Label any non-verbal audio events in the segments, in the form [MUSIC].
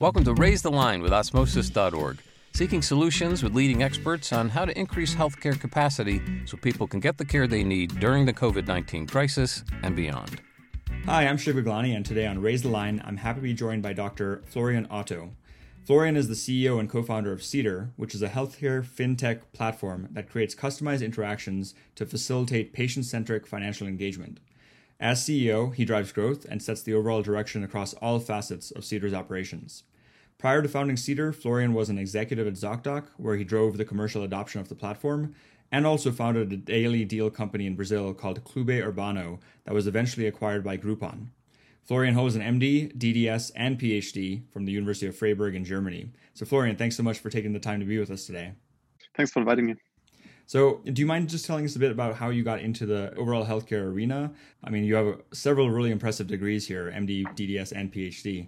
Welcome to Raise the Line with Osmosis.org, seeking solutions with leading experts on how to increase healthcare capacity so people can get the care they need during the COVID 19 crisis and beyond. Hi, I'm Shiv Gaglani, and today on Raise the Line, I'm happy to be joined by Dr. Florian Otto. Florian is the CEO and co founder of Cedar, which is a healthcare fintech platform that creates customized interactions to facilitate patient centric financial engagement. As CEO, he drives growth and sets the overall direction across all facets of Cedar's operations. Prior to founding Cedar, Florian was an executive at ZocDoc, where he drove the commercial adoption of the platform, and also founded a daily deal company in Brazil called Clube Urbano that was eventually acquired by Groupon. Florian holds an MD, DDS, and PhD from the University of Freiburg in Germany. So, Florian, thanks so much for taking the time to be with us today. Thanks for inviting me. So, do you mind just telling us a bit about how you got into the overall healthcare arena? I mean, you have several really impressive degrees here MD, DDS, and PhD.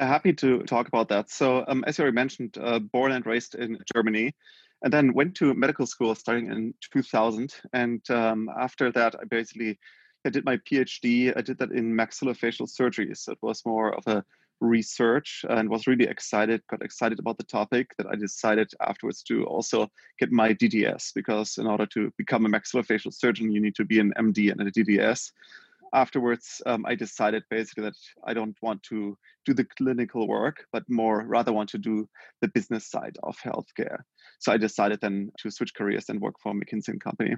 Happy to talk about that. So, um, as you already mentioned, uh, born and raised in Germany, and then went to medical school starting in 2000. And um, after that, I basically I did my PhD. I did that in maxillofacial surgery. So it was more of a research and was really excited, got excited about the topic that I decided afterwards to also get my DDS because in order to become a maxillofacial surgeon, you need to be an MD and a DDS. Afterwards, um, I decided basically that I don't want to do the clinical work, but more rather want to do the business side of healthcare. So I decided then to switch careers and work for McKinsey Company.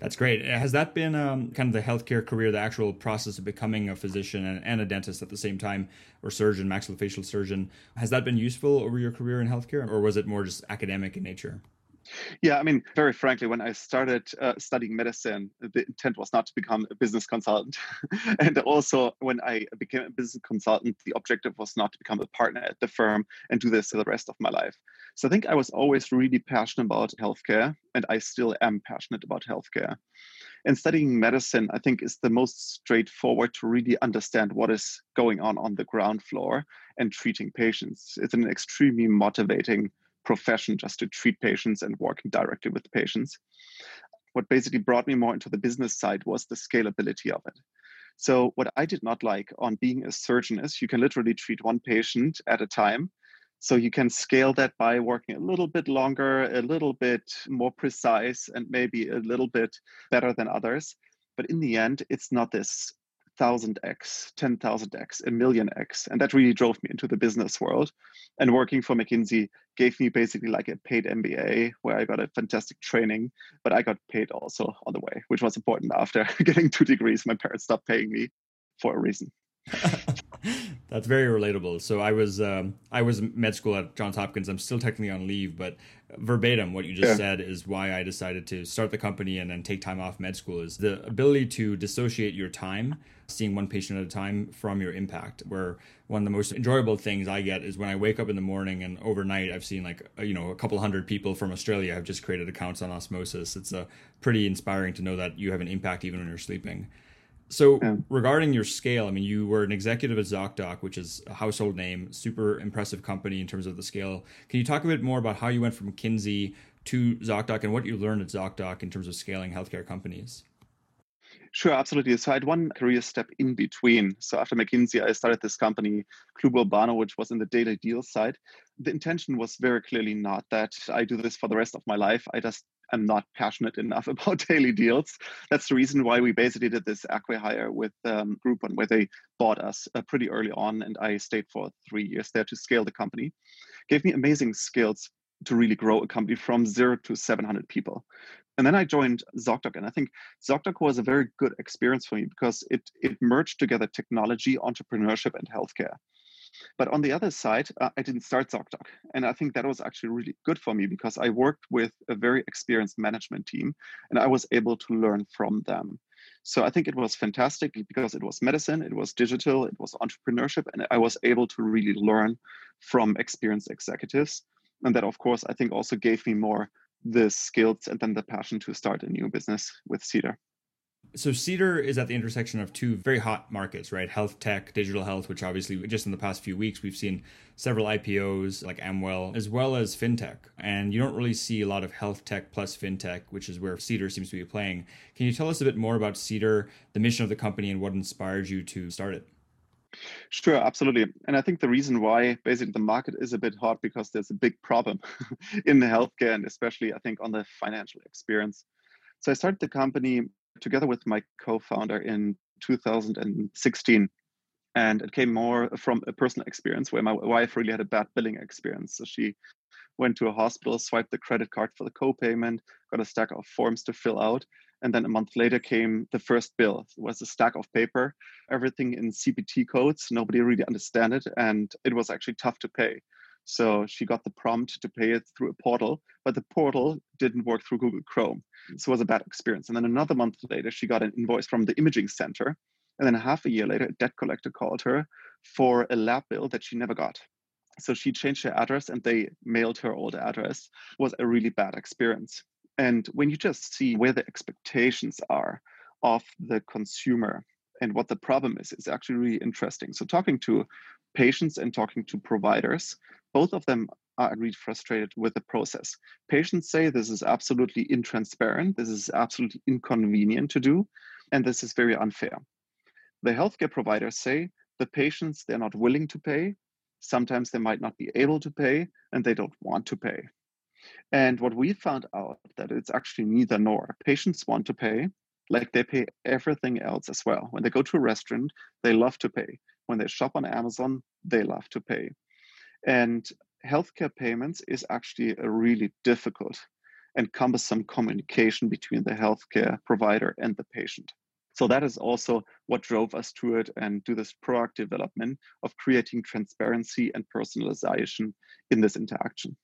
That's great. Has that been um, kind of the healthcare career, the actual process of becoming a physician and, and, a dentist at the same time, or surgeon, maxillofacial surgeon? Has that been useful over your career in healthcare, or was it more just academic in nature? Yeah, I mean, very frankly, when I started uh, studying medicine, the intent was not to become a business consultant. [LAUGHS] and also, when I became a business consultant, the objective was not to become a partner at the firm and do this for the rest of my life. So I think I was always really passionate about healthcare, and I still am passionate about healthcare. And studying medicine, I think, is the most straightforward to really understand what is going on on the ground floor and treating patients. It's an extremely motivating profession just to treat patients and working directly with patients. What basically brought me more into the business side was the scalability of it. So, what I did not like on being a surgeon is you can literally treat one patient at a time. So, you can scale that by working a little bit longer, a little bit more precise, and maybe a little bit better than others. But in the end, it's not this 1000x, 10,000x, a million X. And that really drove me into the business world. And working for McKinsey gave me basically like a paid MBA where I got a fantastic training, but I got paid also on the way, which was important after [LAUGHS] getting two degrees. My parents stopped paying me for a reason. [LAUGHS] That's very relatable. So I was um, I was med school at Johns Hopkins. I'm still technically on leave, but verbatim what you just yeah. said is why I decided to start the company and then take time off med school is the ability to dissociate your time, seeing one patient at a time from your impact. Where one of the most enjoyable things I get is when I wake up in the morning and overnight I've seen like you know a couple hundred people from Australia have just created accounts on Osmosis. It's a uh, pretty inspiring to know that you have an impact even when you're sleeping. So yeah. regarding your scale, I mean, you were an executive at ZocDoc, which is a household name, super impressive company in terms of the scale. Can you talk a bit more about how you went from McKinsey to ZocDoc and what you learned at ZocDoc in terms of scaling healthcare companies? Sure, absolutely. So I had one career step in between. So after McKinsey, I started this company, Clube Urbano, which was in the daily deal side. The intention was very clearly not that I do this for the rest of my life. I just am not passionate enough [LAUGHS] about daily deals. That's the reason why we basically did this acquihire with um, Groupon, where they bought us uh, pretty early on, and I stayed for three years there to scale the company. Gave me amazing skills to really grow a company from zero to 700 people. And then I joined ZocDoc, and I think ZocDoc was a very good experience for me because it it merged together technology, entrepreneurship, and healthcare. But on the other side, uh, I didn't start ZocDoc. And I think that was actually really good for me because I worked with a very experienced management team and I was able to learn from them. So I think it was fantastic because it was medicine, it was digital, it was entrepreneurship, and I was able to really learn from experienced executives. And that, of course, I think also gave me more the skills and then the passion to start a new business with Cedar. So Cedar is at the intersection of two very hot markets, right? Health tech, digital health, which obviously just in the past few weeks we've seen several IPOs like Amwell, as well as fintech. And you don't really see a lot of health tech plus fintech, which is where Cedar seems to be playing. Can you tell us a bit more about Cedar, the mission of the company, and what inspired you to start it? Sure, absolutely. And I think the reason why basically the market is a bit hot because there's a big problem [LAUGHS] in the healthcare and especially I think on the financial experience. So I started the company together with my co-founder in 2016 and it came more from a personal experience where my wife really had a bad billing experience. So she went to a hospital swiped the credit card for the co-payment got a stack of forms to fill out and then a month later came the first bill. It was a stack of paper everything in cpt codes. Nobody really understood it and it was actually tough to pay so she got the prompt to pay it through a portal but the portal didn't work through google chrome so it was a bad experience and then another month later she got an invoice from the imaging center and then half a year later, a debt collector called her for a lab bill that she never got. So she changed her address and they mailed her old address. It was a really bad experience. And when you just see where the expectations are of the consumer and what the problem is, is actually really interesting. So talking to patients and talking to providers, both of them are really frustrated with the process. Patients say this is absolutely intransparent, this is absolutely inconvenient to do, and this is very unfair. The healthcare providers say the patients they're not willing to pay sometimes they might not be able to pay and they don't want to pay. And what we found out that it's actually neither nor. Patients want to pay like they pay everything else as well. When they go to a restaurant they love to pay. When they shop on amazon they love to pay and healthcare payments is actually a really difficult and cumbersome communication between the healthcare provider and the patient so that is also what drove us to it and do this product development of creating transparency and personalization in this interaction.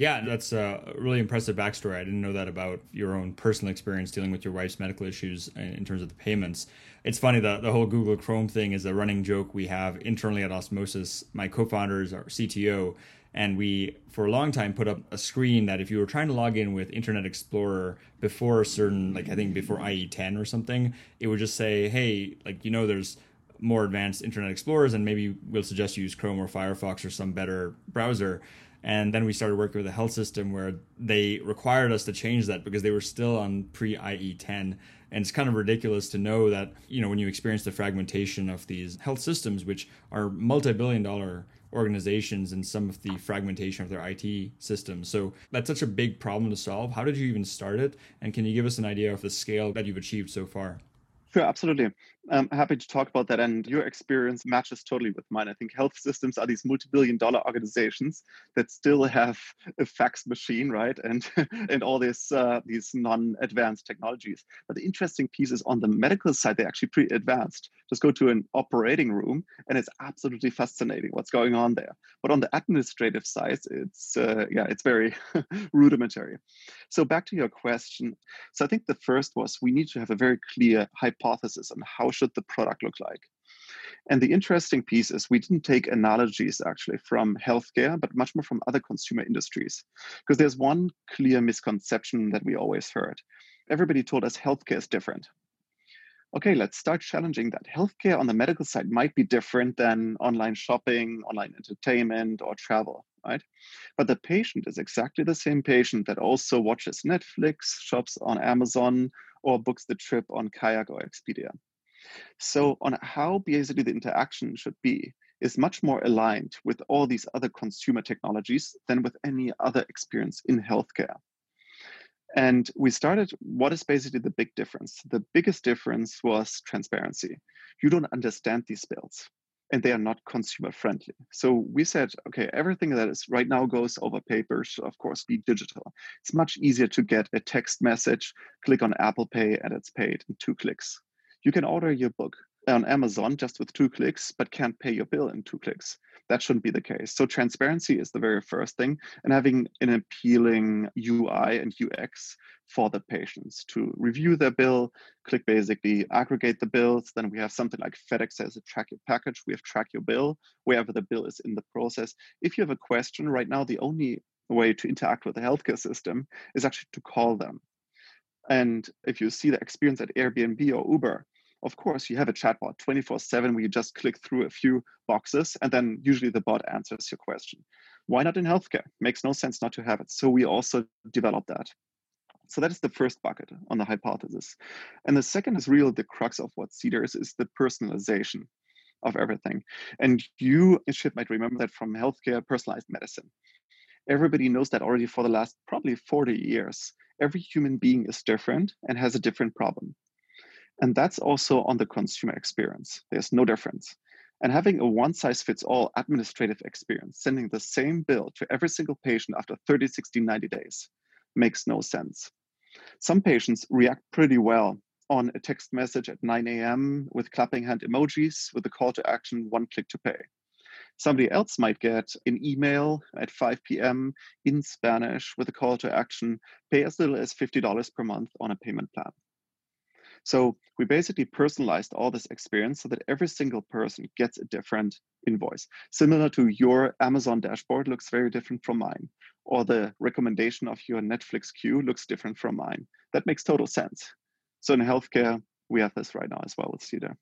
Yeah, that's a really impressive backstory. I didn't know that about your own personal experience dealing with your wife's medical issues in terms of the payments. It's funny that the whole Google Chrome thing is a running joke we have internally at Osmosis. My co-founders, our CTO, and we for a long time put up a screen that if you were trying to log in with internet explorer before a certain like i think before ie10 or something it would just say hey like you know there's more advanced internet explorers and maybe we'll suggest you use chrome or firefox or some better browser and then we started working with a health system where they required us to change that because they were still on pre ie10 and it's kind of ridiculous to know that you know when you experience the fragmentation of these health systems which are multi-billion dollar organizations and some of the fragmentation of their IT systems. So that's such a big problem to solve. How did you even start it? And can you give us an idea of the scale that you've achieved so far? Sure, absolutely. I'm happy to talk about that. And your experience matches totally with mine. I think health systems are these multi-billion dollar organizations that still have a fax machine, right? And [LAUGHS] and all these uh, these non-advanced technologies. But the interesting piece is on the medical side, they're actually pretty advanced. Just go to an operating room and it's absolutely fascinating what's going on there. But on the administrative side, it's uh, yeah, it's very [LAUGHS] rudimentary. So back to your question. So I think the first was we need to have a very clear hypothesis on how should the product look like. And the interesting piece is we didn't take analogies actually from healthcare, but much more from other consumer industries. Because there's one clear misconception that we always heard. Everybody told us healthcare is different. Okay, let's start challenging that. Healthcare on the medical side might be different than online shopping, online entertainment, or travel right? But the patient is exactly the same patient that also watches Netflix, shops on Amazon, or books the trip on Kayak or Expedia. So, on how basically the interaction should be is much more aligned with all these other consumer technologies than with any other experience in healthcare. And we started, what is basically the big difference? The biggest difference was transparency. You don't understand these bills and they are not consumer friendly. So we said, okay, everything that is right now goes over paper should, of course, be digital. It's much easier to get a text message, click on Apple Pay, and it's paid in two clicks. You can order your book on Amazon just with two clicks, but can't pay your bill in two clicks. That shouldn't be the case. So transparency is the very first thing, and having an appealing UI and UX for the patients to review their bill, click basically aggregate the bills. Then we have something like FedEx as a track your package. We have track your bill wherever the bill is in the process. If you have a question right now, the only way to interact with the healthcare system is actually to call them. And if you see the experience at Airbnb or Uber, of course, you have a chatbot 24 7 where you just click through a few boxes and then usually the bot answers your question. Why not in healthcare? Makes no sense not to have it. So we also developed that. So that is the first bucket on the hypothesis. And the second is really the crux of what Cedar's is is the personalization. of everything. And you, Shiv, might remember that from healthcare personalized medicine. Everybody knows that already for the last probably 40 years. Every human being is different and has a different problem. And that's also on the consumer experience. There's no difference. And having a one size fits all administrative experience, sending the same bill to every single patient after 30, 60, 90 days, makes no sense. Some patients react pretty well on a text message at 9 a.m. with clapping hand emojis with a call to action, one click to pay. Somebody else might get an email at 5 p.m. in Spanish with a call to action, pay as little as $50 per month on a payment plan. So we basically personalized all this experience so that every single person gets a different invoice. Similar to your Amazon dashboard looks very different from mine, or the recommendation of your Netflix queue looks different from mine. That makes total sense. So in healthcare, we have this right now as well with Cedar.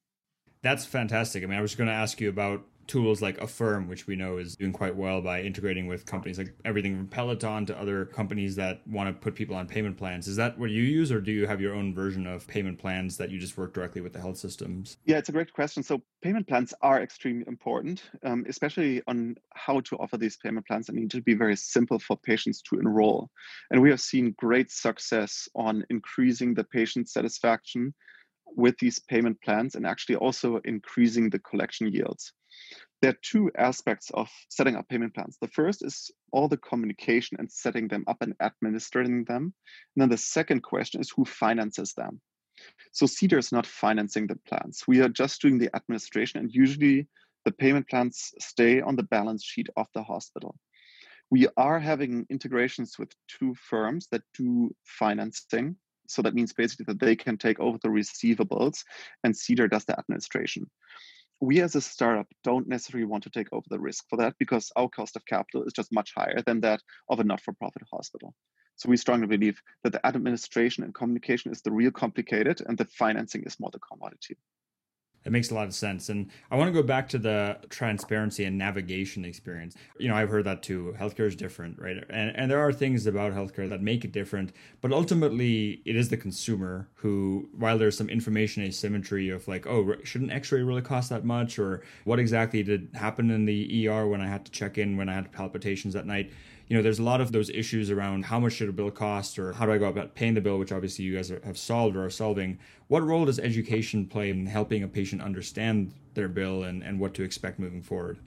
That's fantastic. I mean, I was going to ask you about tools like Affirm, which we know is doing quite well by integrating with companies like everything from Peloton to other companies that want to put people on payment plans. Is that what you use, or do you have your own version of payment plans that you just work directly with the health systems? Yeah, it's a great question. So, payment plans are extremely important, um, especially on how to offer these payment plans. I need to be very simple for patients to enroll. And we have seen great success on increasing the patient satisfaction with these payment plans and actually also increasing the collection yields there are two aspects of setting up payment plans. The first is all the communication and setting them up and administering them. And then the second question is who finances them. So Cedar is not financing the plans. We are just doing the administration, and usually the payment plans stay on the balance sheet of the hospital. We are having integrations with two firms that do financing. So that means basically that they can take over the receivables and Cedar does the administration we as a startup don't necessarily want to take over the risk for that because our cost of capital is just much higher than that of a not-for-profit hospital. So we strongly believe that the administration and communication is the real complicated and the financing is more the commodity. It makes a lot of sense. And I want to go back to the transparency and navigation experience. You know, I've heard that too. Healthcare is different, right? And, and there are things about healthcare that make it different. But ultimately, it is the consumer who, while there's some information asymmetry of like, oh, shouldn't x ray really cost that much? Or what exactly did happen in the ER when I had to check in, when I had palpitations at night? You know, there's a lot of those issues around how much should a bill cost or how do I go about paying the bill, which obviously you guys are, have solved or are solving. What role does education play in helping a patient understand their bill and, and what to expect moving forward?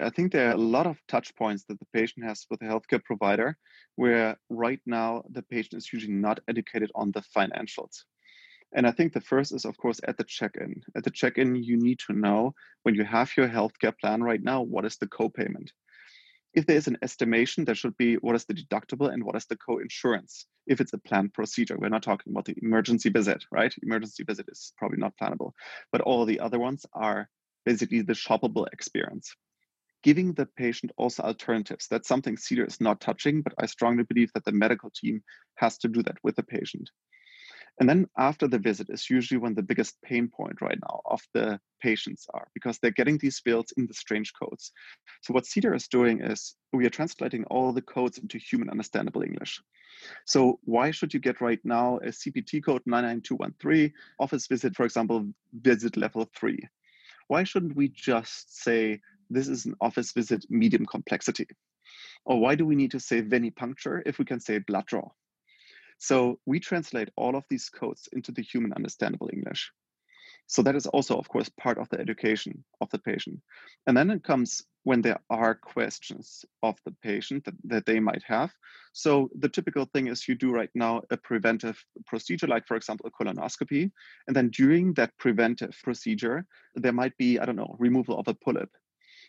I think there are a lot of touch points that the patient has with the healthcare provider, where right now the patient is usually not educated on the financials. And I think the first is, of course, at the check in. At the check in, you need to know when you have your healthcare plan right now, what is the co payment? If there is an estimation, there should be what is the deductible and what is the co-insurance. If it's a planned procedure, we're not talking about the emergency visit, right? Emergency visit is probably not plannable, but all the other ones are basically the shoppable experience. Giving the patient also alternatives. That's something Cedar is not touching, but I strongly believe that the medical team has to do that with the patient. And then after the visit is usually when the biggest pain point right now of the patients are because they're getting these bills in the strange codes. So what Cedar is doing is we are translating all the codes into human understandable English. So why should you get right now a CPT code 99213 office visit, for example, visit level three? Why shouldn't we just say this is an office visit medium complexity? Or why do we need to say venipuncture if we can say blood draw? So we translate all of these codes into the human understandable English. So that is also, of course, part of the education of the patient. And then it comes when there are questions of the patient that, that they might have. So the typical thing is you do right now a preventive procedure, like for example, a colonoscopy. And then during that preventive procedure, there might be, I don't know, removal of a polyp.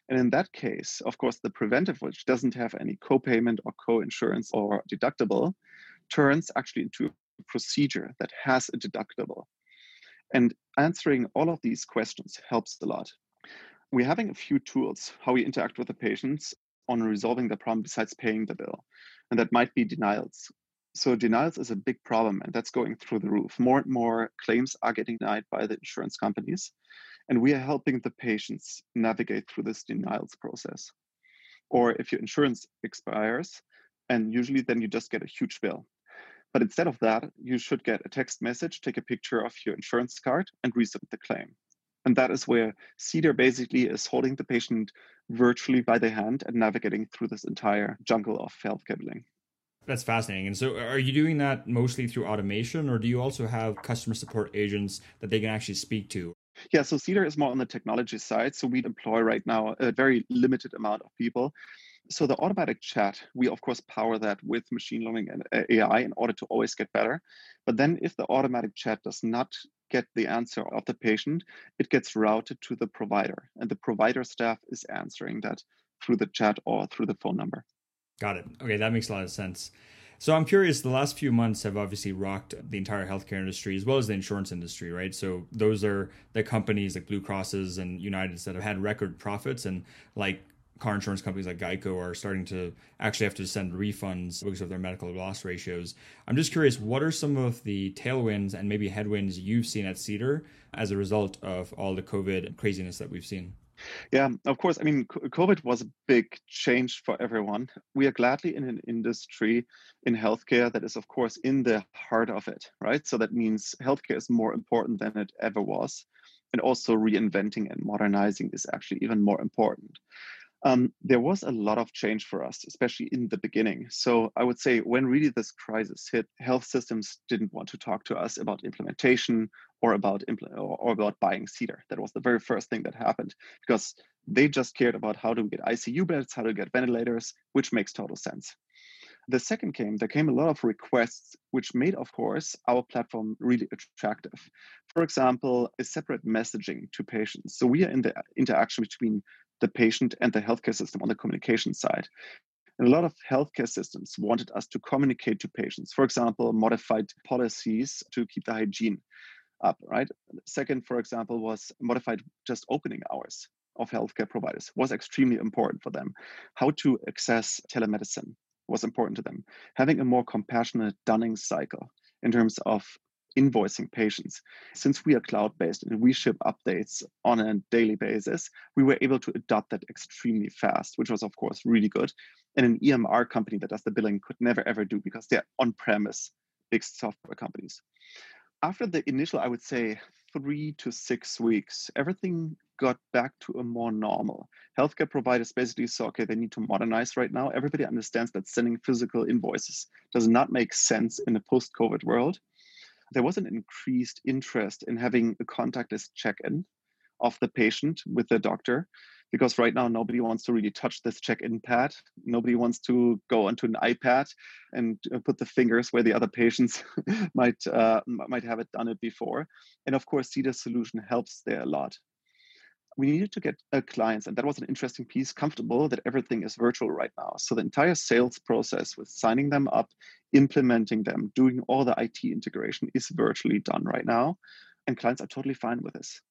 And in that case, of course, the preventive, which doesn't have any co-payment or co-insurance or deductible, turns actually into a procedure that has a deductible. And answering all of these questions helps a lot. We're having a few tools how we interact with the patients on resolving the problem besides paying the bill. And that might be denials. So denials is a big problem and that's going through the roof. More and more claims are getting denied by the insurance companies. And we are helping the patients navigate through this denials process. Or if your insurance expires, and usually then you just get a huge bill. But instead of that, you should get a text message, take a picture of your insurance card, and resubmit the claim. And that is where Cedar basically is holding the patient virtually by the hand and navigating through this entire jungle of healthcare billing. That's fascinating. And so, are you doing that mostly through automation, or do you also have customer support agents that they can actually speak to? Yeah, so Cedar is more on the technology side. So, we employ right now a very limited amount of people. So, the automatic chat, we of course power that with machine learning and uh, AI in order to always get better. But then, if the automatic chat does not get the answer of the patient, it gets routed to the provider, and the provider staff is answering that through the chat or through the phone number. Got it. Okay, that makes a lot of sense. So I'm curious, the last few months have obviously rocked the entire healthcare industry as well as the insurance industry, right? So those are the companies like Blue Crosses and Uniteds that have had record profits and like car insurance companies like Geico are starting to actually have to send refunds because of their medical loss ratios. I'm just curious, what are some of the tailwinds and maybe headwinds you've seen at Cedar as a result of all the COVID craziness that we've seen? Yeah, of course. I mean, COVID was a big change for everyone. We are gladly in an industry in healthcare that is, of course, in the heart of it, right? So that means healthcare is more important than it ever was. And also reinventing and modernizing is actually even more important. Um, there was a lot of change for us, especially in the beginning. So I would say when really this crisis hit, health systems didn't want to talk to us about implementation or about impl- or about buying Cedar. That was the very first thing that happened because they just cared about how to get ICU beds, how to get ventilators, which makes total sense. The second came, there came a lot of requests, which made, of course, our platform really attractive. For example, a separate messaging to patients. So we are in the interaction between the patient and the healthcare system on the communication side. And a lot of healthcare systems wanted us to communicate to patients, for example, modified policies to keep the hygiene up, right? Second, for example, was modified just opening hours of healthcare providers was extremely important for them. How to access telemedicine was important to them. Having a more compassionate dunning cycle in terms of invoicing patients. Since we are cloud based and we ship updates on a daily basis, we were able to adopt that extremely fast, which was, of course, really good. And an EMR company that does the billing could never ever do because they're on premise big software companies after the initial, I would say, three to six weeks, everything got back to a more normal. Healthcare providers basically saw, okay, they need to modernize right now. Everybody understands that sending physical invoices does not make sense in a post COVID world. There was an increased interest in having a contactless check in of the patient with the doctor because right now nobody wants to really touch this check-in pad. Nobody wants to go onto an iPad and uh, put the fingers where the other patients [LAUGHS] might uh, might have it done it before. And of course, Cedar solution helps there a lot. We needed to get uh, clients, and that was an interesting piece, comfortable that everything is virtual right now. So the entire sales process with signing them up, implementing them, doing all the IT integration is virtually done right now. And clients are totally fine with this.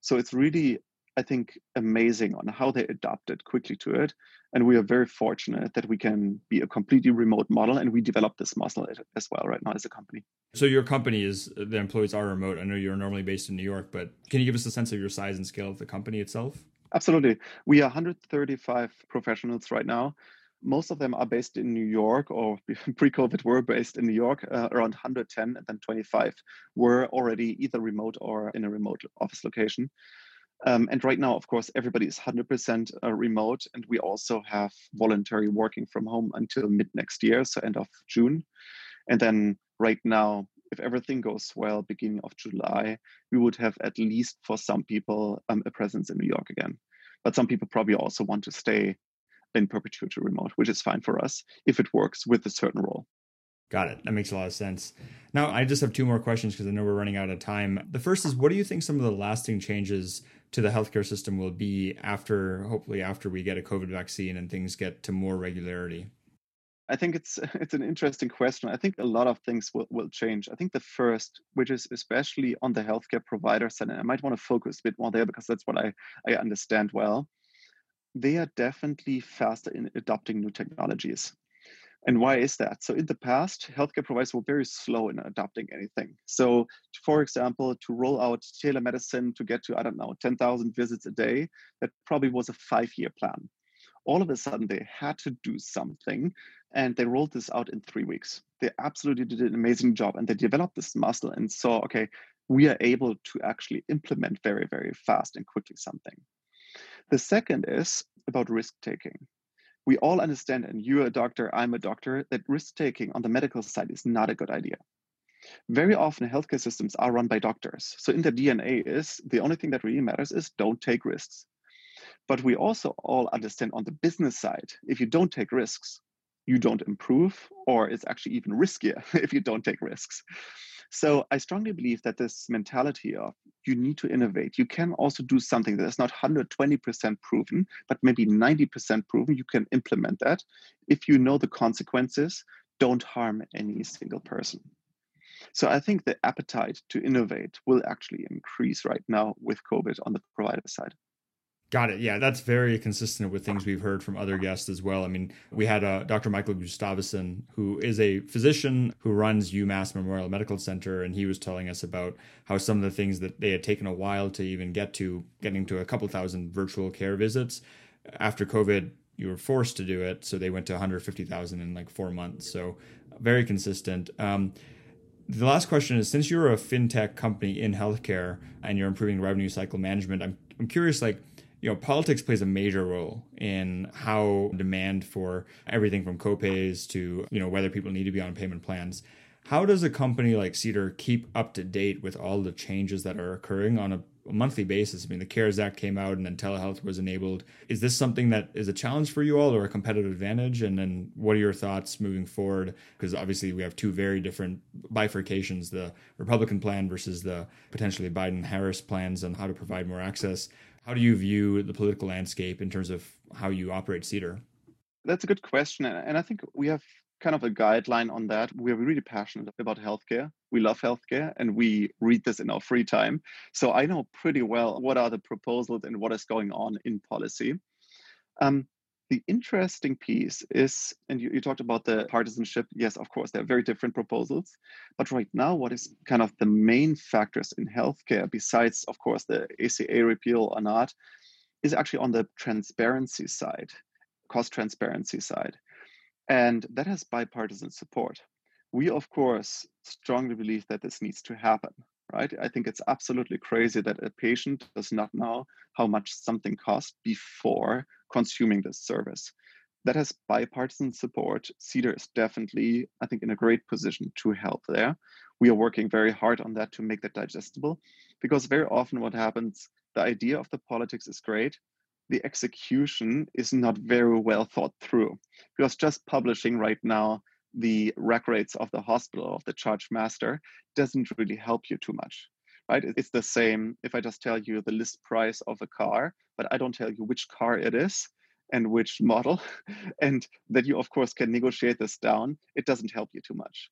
So it's really I think, amazing on how they adapted quickly to it. And we are very fortunate that we can be a completely remote model and we develop this muscle as well right now as a company. So your company is the employees are remote. I know you're normally based in New York, but can you give us a sense of your size and scale of the company itself? Absolutely. We are 135 professionals right now. Most of them are based in New York or [LAUGHS] pre-COVID were based in New York, uh, around 110 and then 25 were already either remote or in a remote office location. Um, and right now, of course, everybody is 100% uh, remote, and we also have voluntary working from home until mid next year, so end of June. And then right now, if everything goes well, beginning of July, we would have at least for some people um, a presence in New York again. But some people probably also want to stay in perpetuity remote, which is fine for us if it works with a certain role. Got it. That makes a lot of sense. Now, I just have two more questions because I know we're running out of time. The first is what do you think some of the lasting changes to the healthcare system will be after, hopefully, after we get a COVID vaccine and things get to more regularity? I think it's [LAUGHS] it's an interesting question. I think a lot of things will, will change. I think the first, which is especially on the healthcare provider side, and I might want to focus a bit more there because that's what I, I understand well. They are definitely faster in adopting new technologies. And why is that? So in the past, healthcare providers were very slow in adopting anything. So, for example, to roll out telemedicine to get to, I don't know, 10,000 visits a day, that probably was a five year plan. All of a sudden, they had to do something and they rolled this out in three weeks. They absolutely did an amazing job and they developed this muscle and saw, okay, we are able to actually implement very, very fast and quickly something. The second is about risk taking. We all understand, and you're a doctor, I'm a doctor, that risk taking on the medical side is not a good idea. Very often, healthcare systems are run by doctors. So, in the DNA, is the only thing that really matters is don't take risks. But we also all understand on the business side, if you don't take risks, you don't improve, or it's actually even riskier [LAUGHS] if you don't take risks. So I strongly believe that this mentality of you need to innovate, you can also do something that is not 120% proven, but maybe 90% proven, you can implement that. If you know the consequences, don't harm any single person. So I think the appetite to innovate will actually increase right now with COVID on the provider side. Got it. Yeah, that's very consistent with things we've heard from other guests as well. I mean, we had uh, Dr. Michael Gustafson, who is a physician who runs UMass Memorial Medical Center, and he was telling us about how some of the things that they had taken a while to even get to, getting to a couple thousand virtual care visits. After COVID, you were forced to do it, so they went to 150,000 in like four months. So very consistent. Um, the last question is since you're a fintech company in healthcare and you're improving revenue cycle management, I'm I'm curious like you know, politics plays a major role in how demand for everything from copays to, you know, whether people need to be on payment plans. How does a company like Cedar keep up to date with all the changes that are occurring on a, monthly basis? I mean, the CARES Act came out and then telehealth was enabled. Is this something that is a challenge for you all or a competitive advantage? And then what are your thoughts moving forward? Because obviously we have two very different bifurcations the Republican plan versus the potentially Biden Harris plans on how to provide more access. How do you view the political landscape in terms of how you operate Cedar? That's a good question. And I think we have kind of a guideline on that. We're really passionate about healthcare. We love healthcare and we read this in our free time. So I know pretty well what are the proposals and what is going on in policy. Um, the interesting piece is, and you, you talked about the partisanship. Yes, of course, there are very different proposals. But right now, what is kind of the main factors in healthcare, besides, of course, the ACA repeal or not, is actually on the transparency side, cost transparency side. And that has bipartisan support. We, of course, strongly believe that this needs to happen right? I think it's absolutely crazy that a patient does not know how much something costs before consuming this service. That has bipartisan support. Cedar is definitely, I think, in a great position to help there. We are working very hard on that to make that digestible because very often what happens, the idea of the politics is great. The execution is not very well thought through because just publishing right now the rack rates of the hospital of the charge master doesn't really help you too much right? It's the same if i just tell you the list price of a car but i don't tell you which car it is and which model [LAUGHS] and that you of course can negotiate this down it doesn't help you too much.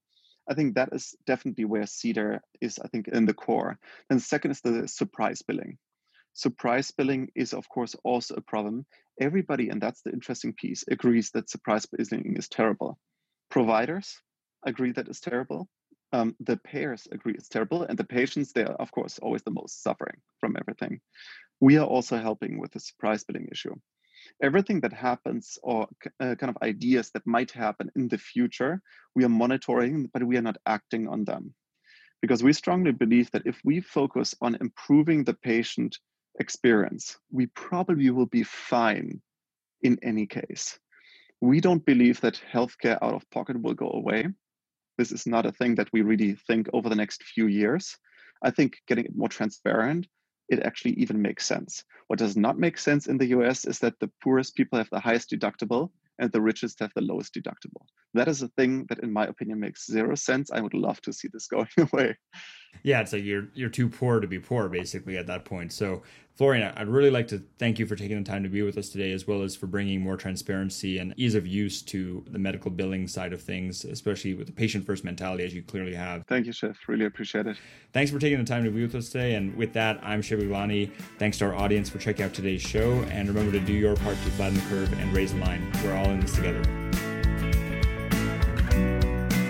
I think that is definitely where cedar is i think in the core. And second is the surprise billing. Surprise billing is of course also a problem. Everybody and that's the interesting piece agrees that surprise billing is terrible providers agree that it's terrible. Um, the payers agree it's terrible, and the patients, they are, of course, always the most suffering from everything. We are also helping with the surprise billing issue. Everything that happens, or uh, kind of ideas that might happen in the future, we are monitoring, but we are not acting on them. Because we strongly believe that if we focus on improving the patient experience, we probably will be fine in any case. We don't believe that healthcare out of pocket will go away. This is not a thing that we really think over the next few years. I think getting it more transparent, it actually even makes sense. What does not make sense in the US is that the poorest people have the highest deductible and the richest have the lowest deductible. That is a thing that, in my opinion, makes zero sense. I would love to see this [LAUGHS] going away. Yeah, it's like you're you're too poor to be poor, basically, at that point. So, Florian, I'd really like to thank you for taking the time to be with us today, as well as for bringing more transparency and ease of use to the medical billing side of things, especially with the patient first mentality, as you clearly have. Thank you, Shiv. Really appreciate it. Thanks for taking the time to be with us today. And with that, I'm Shiv Gaglani. Thanks to our audience for checking out today's show. And remember to do your part to flatten the curve and raise the line. We're all in this together.